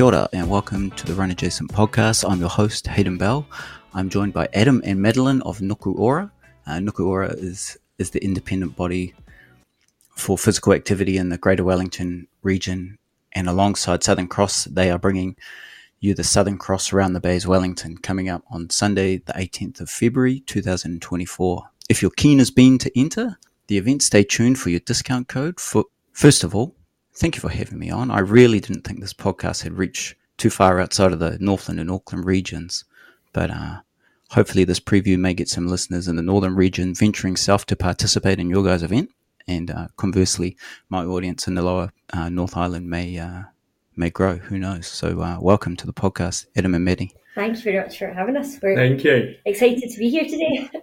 Kia ora, and welcome to the Run Adjacent podcast. I'm your host, Hayden Bell. I'm joined by Adam and Madeleine of Nuku Ora. Uh, Nuku Ora is, is the independent body for physical activity in the Greater Wellington region, and alongside Southern Cross, they are bringing you the Southern Cross around the Bays Wellington coming up on Sunday, the 18th of February 2024. If you're keen as been to enter the event, stay tuned for your discount code. For first of all, thank you for having me on. I really didn't think this podcast had reached too far outside of the Northland and Auckland regions, but uh, hopefully this preview may get some listeners in the northern region venturing south to participate in your guys' event, and uh, conversely, my audience in the lower uh, North Island may uh, may grow. Who knows? So, uh, welcome to the podcast, Adam and Maddie. Thank you very much for having us. We're Thank you. excited to be here today.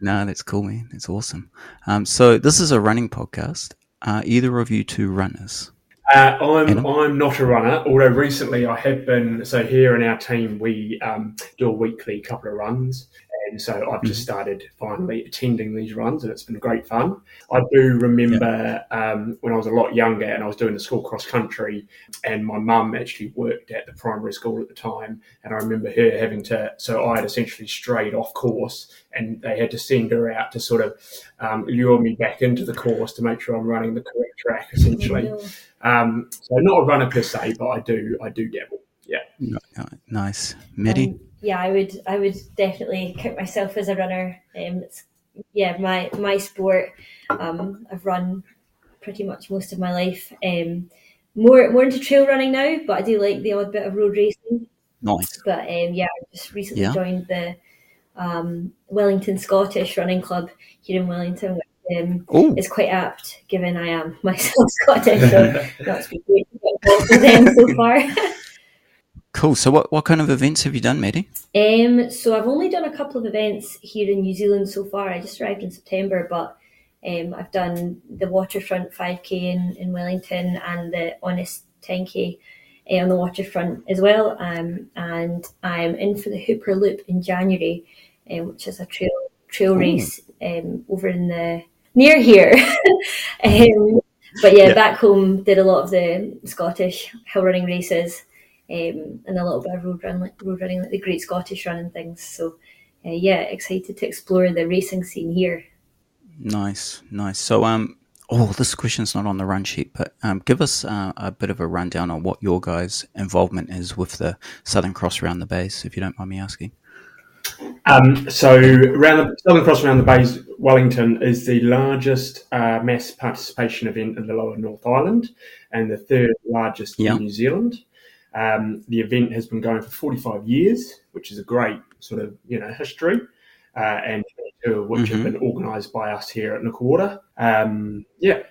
No, that's cool, man. That's awesome. Um, so, this is a running podcast. Are either of you two runners? Uh, I'm Adam? I'm not a runner, although recently I have been. So here in our team, we um, do a weekly couple of runs, and so I've just started finally attending these runs, and it's been great fun. I do remember um, when I was a lot younger and I was doing the school cross country, and my mum actually worked at the primary school at the time, and I remember her having to. So I had essentially strayed off course, and they had to send her out to sort of um, lure me back into the course to make sure I'm running the correct track, essentially. Um, so not a runner per se, but I do I do dabble. Yeah. No, no, nice. Maddie? Yeah, I would I would definitely count myself as a runner. Um, it's, yeah, my my sport. Um, I've run pretty much most of my life. Um, more more into trail running now, but I do like the odd bit of road racing. nice. But um, yeah, I just recently Yeah. joined the um, Wellington Scottish Running Club here in Wellington. Which, um, is quite apt given I am myself Scottish, so that's been great to get involved with them so far. cool. So, what, what kind of events have you done, Maddie? Um, so I've only done a couple of events here in New Zealand so far. I just arrived in September, but um, I've done the waterfront 5k in, in Wellington and the Honest 10k uh, on the waterfront as well. Um, and I'm in for the Hooper Loop in January, um, which is a trail trail Ooh. race um, over in the near here. um, but yeah, Yeah. back home did a lot of the Scottish hill running races um, and a little bit of road, run, road running, like the Great Scottish Run and things. So, uh, yeah, excited to explore the racing scene here. Nice, nice. So, um, oh, this question's not on the run sheet, but um, give us uh, a bit of a rundown on what your guys' involvement is with the Southern Cross around the Bays, if you don't mind me asking. Um, so around the Southern Cross around the Bays, Wellington is the largest uh, mass participation event in the Lower North Island, and the third largest Yeah. in New Zealand. Um, the event has been going for 45 years, which is a great sort of you know history, uh, and 22 of which have Mhm. been organised by us here at Nuku Ora. Um, yeah,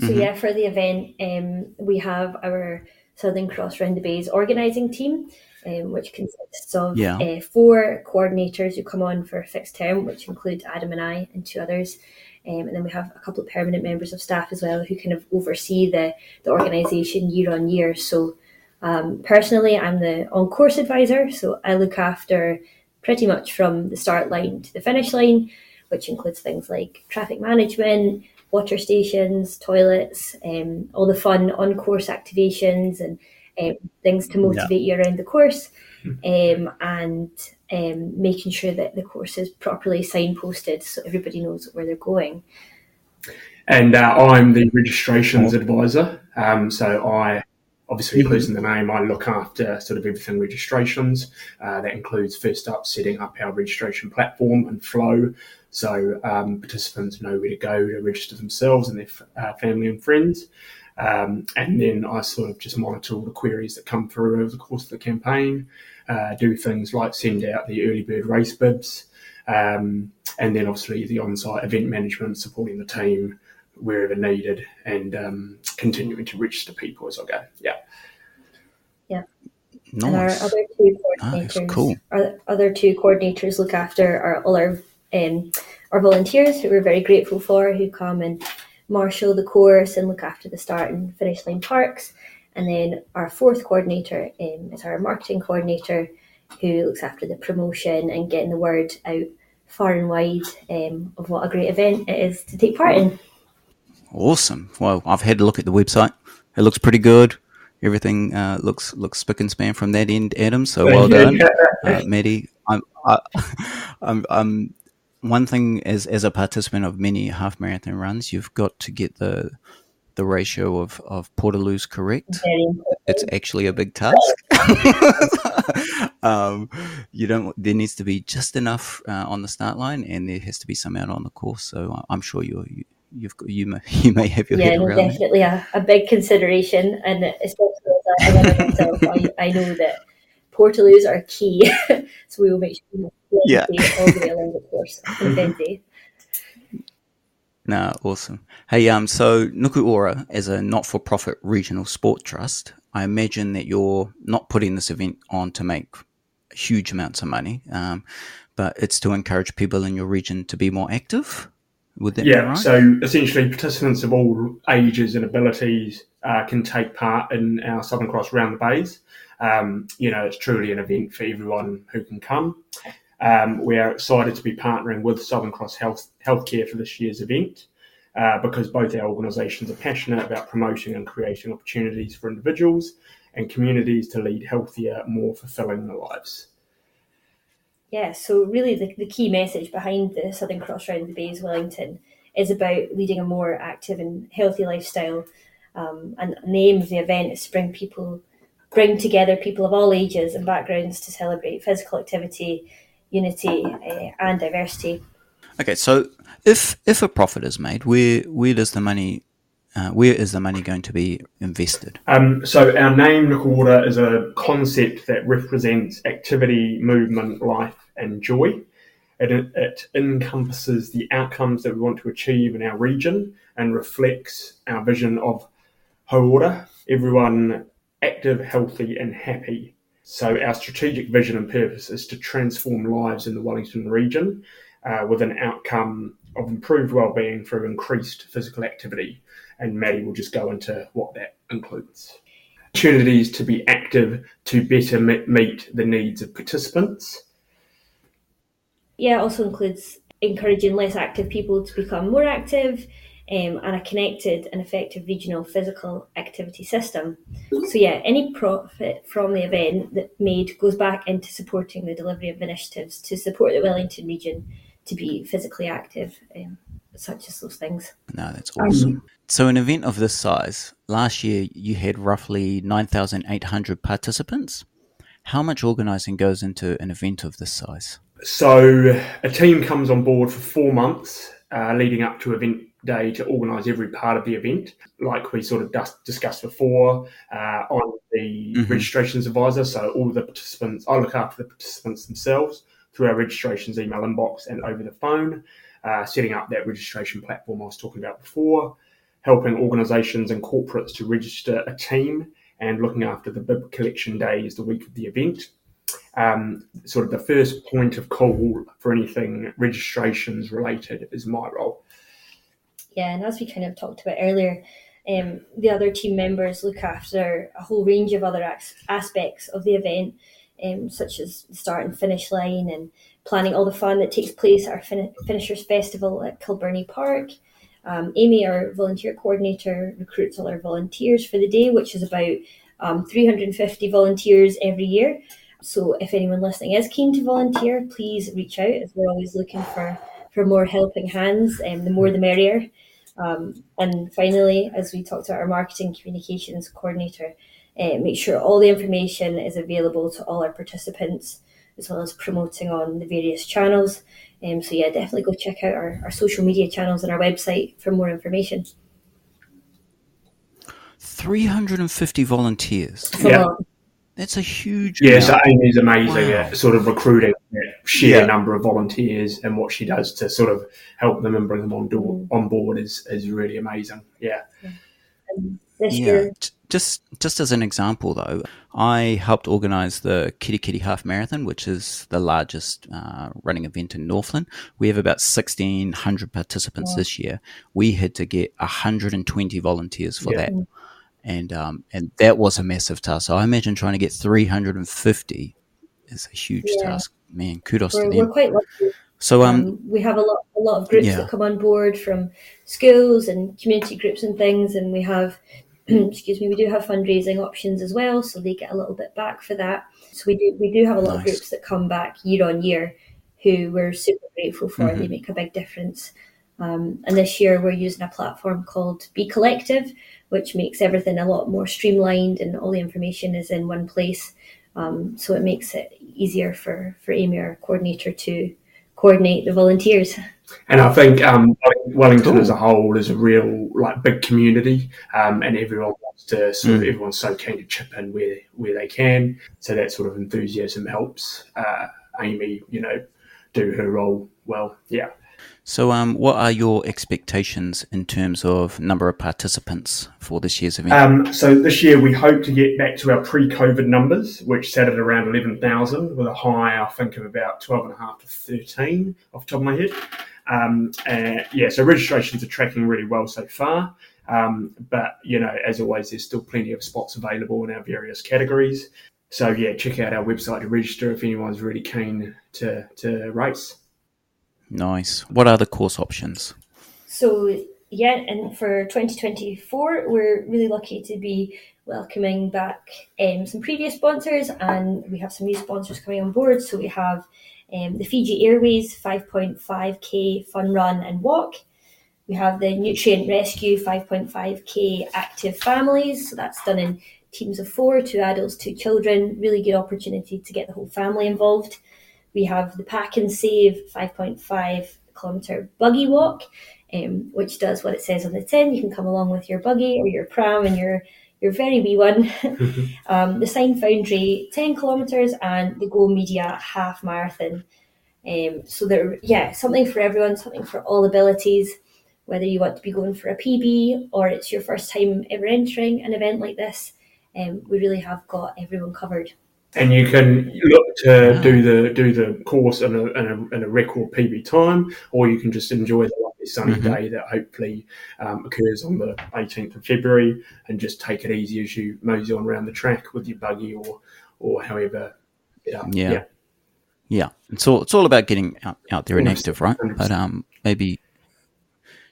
So, Mhm. yeah, for the event, um, we have our Southern Cross Round the Bays organising team, um, which consists of Yeah. uh, four coordinators who come on for a fixed term, which include Adam and I and two others. Um, and then we have a couple of permanent members of staff as well who kind of oversee the, the organisation year on year. So, um, personally, I'm the on course advisor, so I look after pretty much from the start line to the finish line, which includes things like traffic management, water stations, toilets, um, all the fun on course activations and um, things to motivate you around the course, um, and um, making sure that the course is properly signposted so everybody knows where they're going. and uh, I'm the registrations advisor. Um, so I, obviously, includes in the name, I look after sort of everything registrations. Uh, that includes first up setting up our registration platform and flow, so um, participants know where to go to register themselves and their f- uh, family and friends. Um, and then I sort of just monitor all the queries that come through over the course of the campaign. Uh, do things like send out the early bird race bibs, um, and then obviously the on-site event management, supporting the team wherever needed, and um, continuing to reach the people as I go. Yeah. And our Nice. other two Nice, coordinators, cool. our other two coordinators look after our, all our um, our volunteers who we're very grateful for, who come and marshal the course and look after the start and finish line parks. And then our fourth coordinator um, is our marketing coordinator, who looks after the promotion and getting the word out far and wide um, of what a great event it is to take part in. Awesome. Well, I've had a look at the website. It looks pretty good. everything uh, looks looks spick and span from that end, Adam. So well done, uh, Maddie. I'm, I, I'm, I'm one thing as as a participant of many half marathon runs, you've got to get the the ratio of of portaloos correct. It's actually a big task. um, you don't. There needs to be just enough uh, on the start line, and there has to be some out on the course. So I'm sure you're. You, You've got, you may you may have your yeah, head around definitely a, a big consideration, and especially as a I, I know that portaloos are key, so we will make sure we Yeah. all the way along the course on. No, awesome. Hey, um, so Nuku Ora, as a not-for-profit regional sport trust, I imagine that you're not putting this event on to make huge amounts of money, um, but it's to encourage people in your region to be more active. Would that be Yeah, right? so essentially, participants of all ages and abilities uh, can take part in our Southern Cross Round the Bays. Um, you know, it's truly an event for everyone who can come. Um, we are excited to be partnering with Southern Cross Health Healthcare for this year's event uh, because both our organisations are passionate about promoting and creating opportunities for individuals and communities to lead healthier, more fulfilling lives. Yeah, so really the, the key message behind the Southern Cross Round the Bays Wellington is about leading a more active and healthy lifestyle. Um, and the aim of the event is to bring people, bring together people of all ages and backgrounds to celebrate physical activity, unity, uh, and diversity. Okay, so if if a profit is made, where where does the money, uh, where is the money going to be invested? Um, so our name Nuku Ora is a concept that represents activity, movement, life, and joy. It, it encompasses the outcomes that we want to achieve in our region and reflects our vision of Hauora, everyone active, healthy, and happy. So our strategic vision and purpose is to transform lives in the Wellington region uh, with an outcome of improved well-being through increased physical activity. And Maddie will just go into what that includes. Opportunities to be active to better meet the needs of participants. Yeah, it also includes encouraging less active people to become more active um, and a connected and effective regional physical activity system. So, yeah, any profit from the event that made goes back into supporting the delivery of initiatives to support the Wellington region to be physically active, um, such as those things. No, that's awesome. So, an event of this size, last year you had roughly 9,800 participants. How much organising goes into an event of this size? So a team comes on board for four months uh, leading up to event day to organise every part of the event, like we sort of dis- discussed before. Uh, I'm the Mhm. registrations advisor, so all the participants, I look after the participants themselves through our registrations email inbox and over the phone, uh, setting up that registration platform I was talking about before, helping organisations and corporates to register a team, and looking after the bib collection days the week of the event um, sort of the first point of call for anything registrations related is my role. Yeah, and as we kind of talked about earlier, um, the other team members look after a whole range of other as- aspects of the event, um, such as the start and finish line and planning all the fun that takes place at our fin- Finishers Festival at Kilbirnie Park. Um, Amy, our volunteer coordinator, recruits all our volunteers for the day, which is about um, 350 volunteers every year. So if anyone listening is keen to volunteer, please reach out as we're always looking for, for more helping hands. And the more the merrier. Um, and finally, as we talked about our marketing communications coordinator, uh, make sure all the information is available to all our participants, as well as promoting on the various channels. Um, so yeah, definitely go check out our, our social media channels and our website for more information. 350 volunteers. Yeah. That's a huge Yeah, so amount. Amy's amazing Wow. at sort of recruiting sheer Yeah. number of volunteers and what she does to sort of help them and bring them on, door, on board is, is really amazing. Yeah. this Yeah, year, just just as an example, though, I helped organise the Kerikeri Half Marathon, which is the largest uh, running event in Northland. We have about sixteen hundred participants Wow. this year. We had to get hundred and twenty volunteers for Yeah. that, and um, and that was a massive task. So I imagine trying to get three hundred and fifty is a huge Yeah. task. Man, kudos we're, to we're them. quite lucky. So um, Um, we have a lot, a lot of groups Yeah. that come on board from schools and community groups and things, and we have excuse me, we do have fundraising options as well, so they get a little bit back for that. So we do we do have a lot nice. of groups that come back year on year who we're super grateful for. Mm-hmm. They make a big difference. Um, and this year we're using a platform called Be Collective, which makes everything a lot more streamlined and all the information is in one place. Um, so it makes it easier for, for Amy, our coordinator, to coordinate the volunteers. And I think um, Wellington as a whole is a real like big community, um, and everyone wants to sort of mm. everyone's so keen to chip in where where they can. So that sort of enthusiasm helps uh, Amy, you know, do her role well. Yeah. So, um, what are your expectations in terms of number of participants for this year's event? Um, so, this year we hope to get back to our pre-COVID numbers, which sat at around eleven thousand, with a high I think of about twelve and a half to thirteen, off the top of my head. Um, and yeah, so registrations are tracking really well so far. Um, but you know, as always, there's still plenty of spots available in our various categories. So yeah, check out our website to register if anyone's really keen to to race. Nice. What are the course options? So yeah, and for 2024, we're really lucky to be welcoming back um, some previous sponsors, and we have some new sponsors coming on board. So we have um, the Fiji Airways 5.5k fun run and walk. We have the Nutrient Rescue 5.5k active families. So that's done in teams of four, two adults, two children. Really good opportunity to get the whole family involved. We have the PAK'nSAVE 5.5 kilometre buggy walk, um, which does what it says on the tin. You can come along with your buggy or your pram and your your very wee one. um, the Sign Foundry 10 kilometres and the Go Media half marathon. Um, so there, yeah, something for everyone, something for all abilities. Whether you want to be going for a PB or it's your first time ever entering an event like this, um, we really have got everyone covered and you can look to do the do the course in a, in a, in a record PB time, or you can just enjoy the lovely sunny mm-hmm. day that hopefully um, occurs on the 18th of February, and just take it easy as you mosey on around the track with your buggy or or however. Yeah, yeah, yeah. It's all it's all about getting out, out there and active, right? 100%. But um, maybe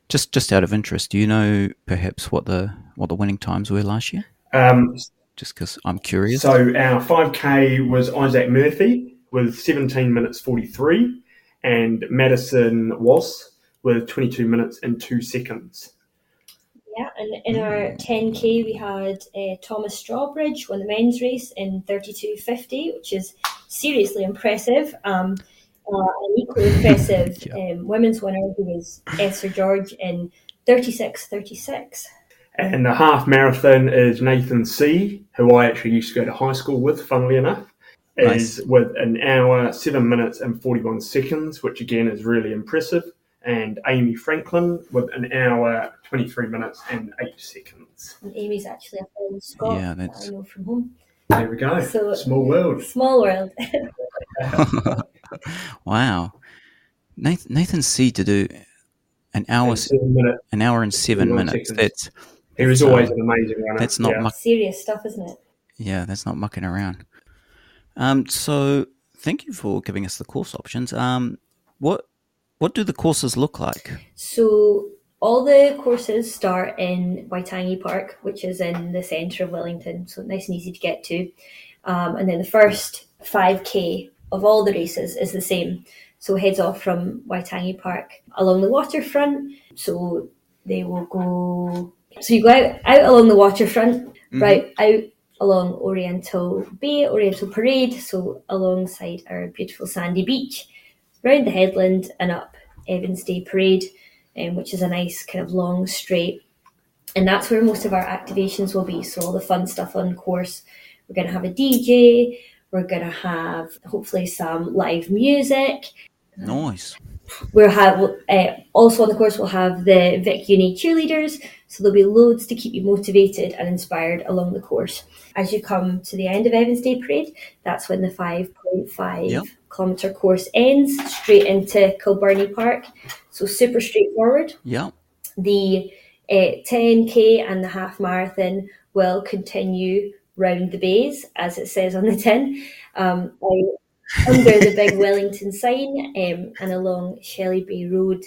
just just out of interest, do you know perhaps what the what the winning times were last year? Um, just because I'm curious. So our 5K was Isaac Murphy with 17 minutes 43, and Madison was with 22 minutes and two seconds. Yeah, and in our 10k we had uh, Thomas Strawbridge won the men's race in 32.50, which is seriously impressive. Um, uh, an equally impressive yeah. um, women's winner who was Esther George in 36.36. And the half marathon is Nathan C, who I actually used to go to high school with, funnily enough, nice. is with an hour, seven minutes, and 41 seconds, which again is really impressive. And Amy Franklin with an hour, 23 minutes, and eight seconds. And Amy's actually a friend of Scott. Yeah, that's. Uh, I know from home. There we go. So, small world. Small world. wow. Nathan, Nathan C to do an hour, an hour and seven minutes. Seconds. That's he was always an amazing runner. That's not yeah. muck- serious stuff, isn't it? Yeah, that's not mucking around. Um, so thank you for giving us the course options. Um, what what do the courses look like? So all the courses start in Waitangi Park, which is in the centre of Wellington, so nice and easy to get to. Um, and then the first 5k of all the races is the same. So heads off from Waitangi Park along the waterfront. So they will go so you go out, out along the waterfront, mm-hmm. right out along Oriental Bay, Oriental Parade, so alongside our beautiful sandy beach, round the headland and up Evans Bay Parade, um, which is a nice kind of long straight. And that's where most of our activations will be. So all the fun stuff on course. We're going to have a DJ. We're going to have hopefully some live music. Nice. We'll have uh, also on the course we'll have the Vic Uni cheerleaders, so there'll be loads to keep you motivated and inspired along the course. As you come to the end of Evans Bay Parade, that's when the 5.5 yep. kilometre course ends, straight into Kilbirnie Park. So super straightforward. Yeah. The uh, 10k and the half marathon will continue round the bays, as it says on the tin. Um, under the big Wellington sign um, and along Shelley Bay Road,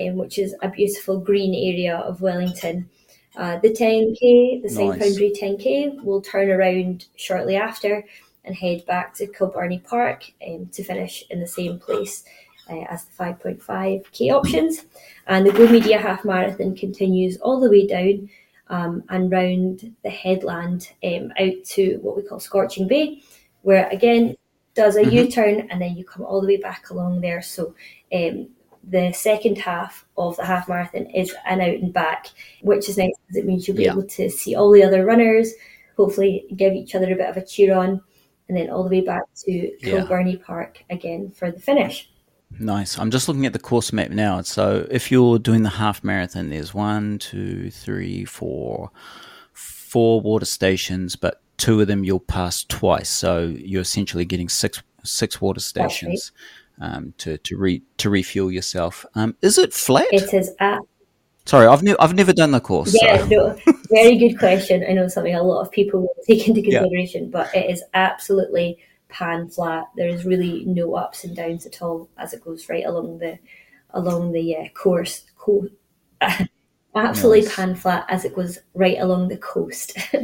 um, which is a beautiful green area of Wellington. Uh, the 10k, the Sign Nice. Foundry 10k, will turn around shortly after and head back to Kilbirnie Park um, to finish in the same place uh, as the 5.5k options. And the Go Media Half Marathon continues all the way down um, and round the headland um, out to what we call Scorching Bay, where again does a Mhm. turn and then you come all the way back along there. So um, the second half of the half marathon is an out and back, which is nice because it means you'll be Yeah. able to see all the other runners, hopefully give each other a bit of a cheer on, and then all the way back to Yeah. Park again for the finish. Nice. I'm just looking at the course map now. So if you're doing the half marathon, there's one, two, three, four, four water stations, but two of them you'll pass twice. So you're essentially getting six six water right. stations um, to to re to refuel yourself. Um, is it flat? It is at Sorry, I've never I've never done the course. yeah, so. no, very good question. I know something a lot of people will take into Yeah. consideration, but it is absolutely pan flat. There is really no ups and downs at all as it goes right along the along the uh, course. Co- absolutely Nice. pan flat as it goes right along the coast.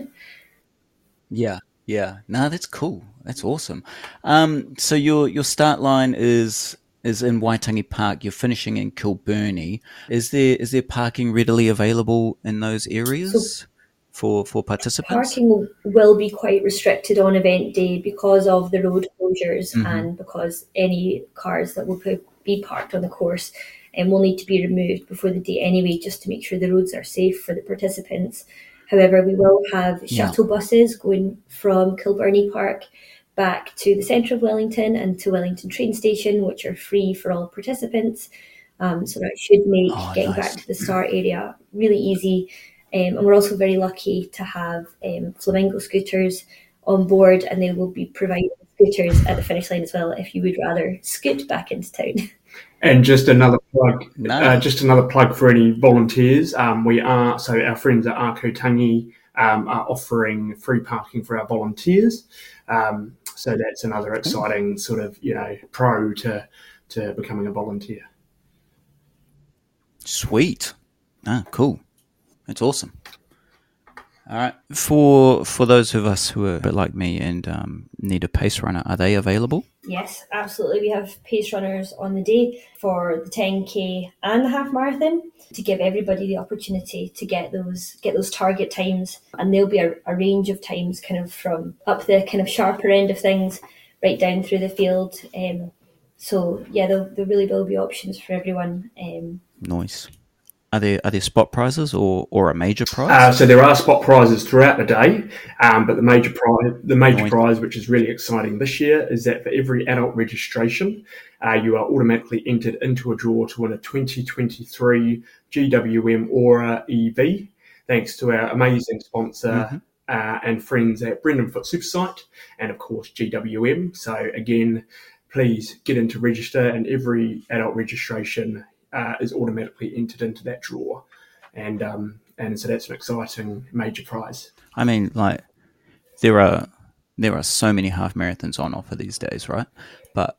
Yeah, yeah. No, that's cool. That's awesome. Um, so your your start line is is in Waitangi Park. You're finishing in Kilbirnie. Is there is there parking readily available in those areas for for participants? Parking will be quite restricted on event day because of the road closures Mhm. and because any cars that will be parked on the course and will need to be removed before the day anyway, just to make sure the roads are safe for the participants. However, we will have Yeah. shuttle buses going from Kilbirnie Park back to the centre of Wellington and to Wellington train station, which are free for all participants. Um, so that should make Oh, getting nice. back to the start area really easy. Um, and we're also very lucky to have um, flamingo scooters on board, and they will be providing scooters at the finish line as well if you would rather scoot back into town. And just another plug, No. uh, just another plug for any volunteers. Um, we are so our friends at Ākau Tangi um, are offering free parking for our volunteers. Um, so that's another exciting sort of you know pro to to becoming a volunteer. Sweet. Ah, cool. That's awesome. All right. For for those of us who are a bit like me and um, need a pace runner, are they available? Yes, absolutely. We have pace runners on the day for the 10k and the half marathon to give everybody the opportunity to get those get those target times, and there'll be a, a range of times, kind of from up the kind of sharper end of things, right down through the field. Um, so yeah, there, there really will be options for everyone. Um, Nice. Are there are there spot prizes or or a major prize? Uh, so there are spot prizes throughout the day, um, but the major prize, the major prize, which is really exciting this year, is that for every adult registration, uh, you are automatically entered into a draw to win a 2023 GWM Ora EV, thanks to our amazing sponsor Mhm. uh, and friends at Brendan Foot Supersite, and of course GWM. So again, please get into register, and every adult registration uh, is automatically entered into that draw, and um, and so that's an exciting major prize. I mean, like there are there are so many half marathons on offer these days, right? But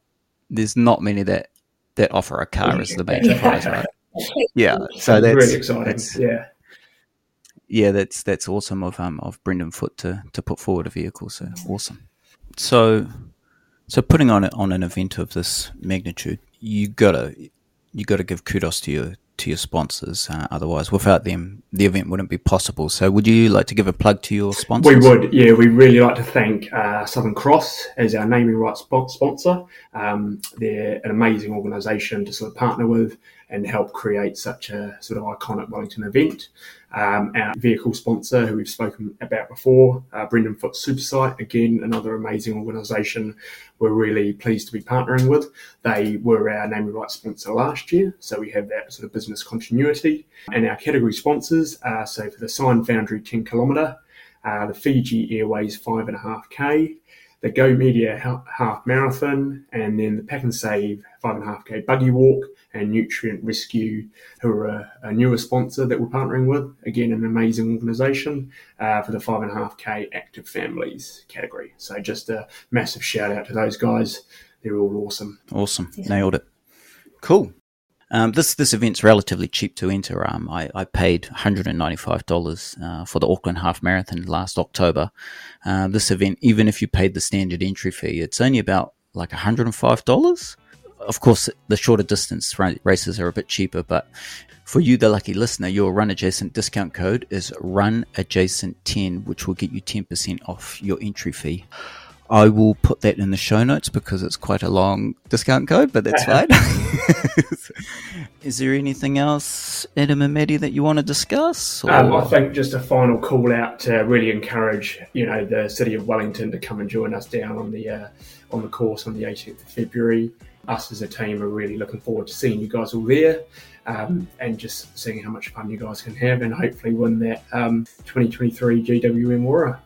there's not many that that offer a car as the major Yeah. prize, right? Yeah. So that's really exciting. that's- yeah. yeah, that's that's awesome of um of Brendan Foot to to put forward a vehicle. So awesome. So so putting on it on an event of this magnitude, you gotta you gotta give kudos to your to your sponsors. Uh, otherwise, without them, the event wouldn't be possible. So, would you like to give a plug to your sponsors? We would, yeah. We really like to thank uh, Southern Cross as our naming rights sponsor. Um, they're an amazing organisation to sort of partner with and help create such a sort of iconic Wellington event. Um, our vehicle sponsor, who we've spoken about before, uh, Brendan Foot Supersite, again another amazing organisation. We're really pleased to be partnering with. They were our naming rights sponsor last year, so we have that sort of business continuity. And our category sponsors, uh, so for the Sign Foundry 10 kilometre, uh, the Fiji Airways 5.5k, the Go Media Half Marathon, and then the PAK'nSAVE 5.5k Buggy Walk, and Nutrient Rescue, who are a, a newer sponsor that we're partnering with. Again, an amazing organisation uh, for the 5.5k Active Families category. So just a massive shout out to those guys. They're all awesome. Awesome. Nailed it. Cool. Um, this this event's relatively cheap to enter. Um, I, I paid $195 uh, for the Auckland Half Marathon last October. Uh, this event, even if you paid the standard entry fee, it's only about like $105. Of course, the shorter distance races are a bit cheaper, but for you, the lucky listener, your Run Adjacent discount code is Run Adjacent 10, which will get you 10% off your entry fee. I will put that in the show notes because it's quite a long discount code, but that's fine. Is there anything else, Adam and Maddie, that you want to discuss? Um, I think just a final call out to really encourage, you know, the city of Wellington to come and join us down on the uh, on the course on the 18th of February. Us as a team are really looking forward to seeing you guys all there. Um, and just seeing how much fun you guys can have and hopefully win that um, 2023 GWM Ora.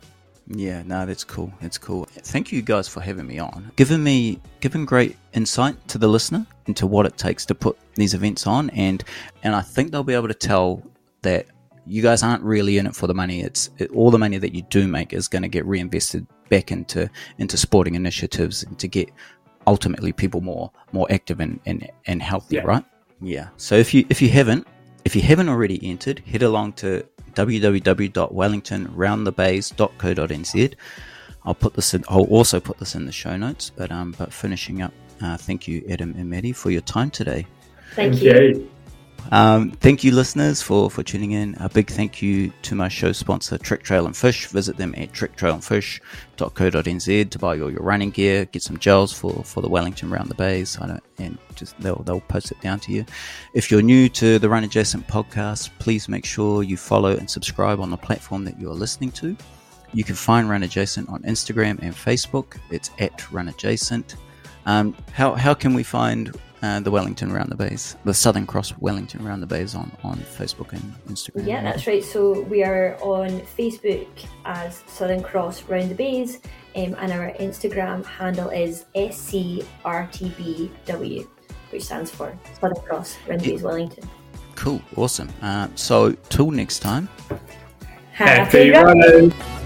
Yeah, no, that's cool. That's cool. Thank you guys for having me on. Giving me giving great insight to the listener into what it takes to put these events on and and I think they'll be able to tell that you guys aren't really in it for the money. It's it, all the money that you do make is going to get reinvested back into into sporting initiatives and to get ultimately people more more active and and, and healthy, yeah. right? Yeah. So if you if you haven't if you haven't already entered, head along to www.wellingtonroundthebays.co.nz. I'll put this in. I'll also put this in the show notes. But um, but finishing up, uh, thank you, Adam and Maddie, for your time today. Thank, thank you. you. Um, thank you, listeners, for, for tuning in. A big thank you to my show sponsor, Trek Trail and Fish. Visit them at trektrailandfish.co.nz to buy all your running gear, get some gels for, for the Wellington Round the Bays, and just they'll, they'll post it down to you. If you're new to the Run Adjacent podcast, please make sure you follow and subscribe on the platform that you're listening to. You can find Run Adjacent on Instagram and Facebook. It's at Run Adjacent. Um, how, how can we find uh, the Wellington Round the Bays, the Southern Cross Wellington Round the Bays on, on Facebook and Instagram. Yeah, that's right. So we are on Facebook as Southern Cross Round the Bays, um, and our Instagram handle is SCRTBW, which stands for Southern Cross Round the Bays Wellington. Cool, awesome. Uh, so till next time. Happy, Happy running. running.